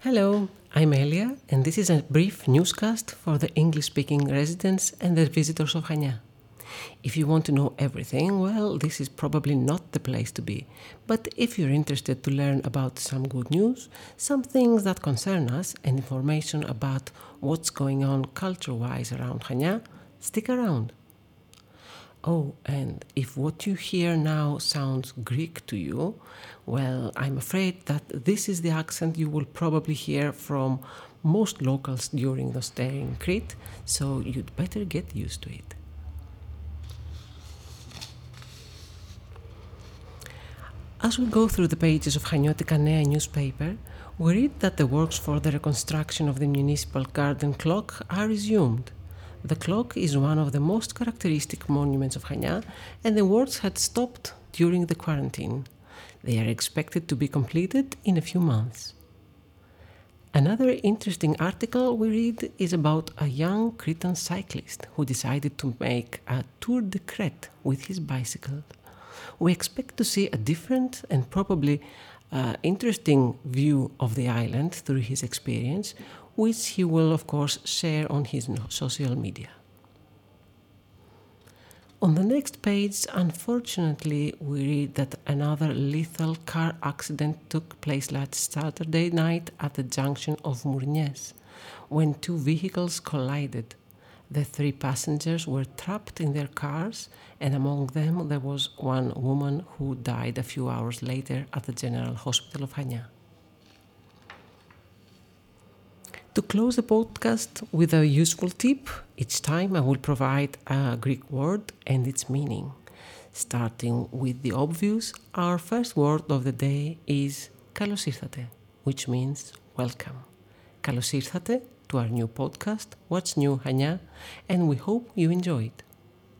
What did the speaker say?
Hello, I'm Elia, and this is a brief newscast for the English speaking residents and the visitors of Chania. If you want to know everything, well, this is probably not the place to be. But if you're interested to learn about some good news, some things that concern us, and information about what's going on culture wise around Chania, stick around. Oh, and if what you hear now sounds Greek to you, well, I'm afraid that this is the accent you will probably hear from most locals during the stay in Crete, so you'd better get used to it. As we go through the pages of Haniotika Nea newspaper, we read that the works for the reconstruction of the municipal garden clock are resumed. The clock is one of the most characteristic monuments of Chania, and the works had stopped during the quarantine. They are expected to be completed in a few months. Another interesting article we read is about a young Cretan cyclist who decided to make a Tour de Crete with his bicycle. We expect to see a different and probably uh, interesting view of the island through his experience, which he will, of course, share on his social media. On the next page, unfortunately, we read that another lethal car accident took place last Saturday night at the junction of Mournies when two vehicles collided. The three passengers were trapped in their cars, and among them there was one woman who died a few hours later at the General Hospital of Chania. To close the podcast with a useful tip, each time I will provide a Greek word and its meaning. Starting with the obvious, our first word of the day is kalos which means welcome. Kalos to our new podcast, What's New Chania, and we hope you enjoy it.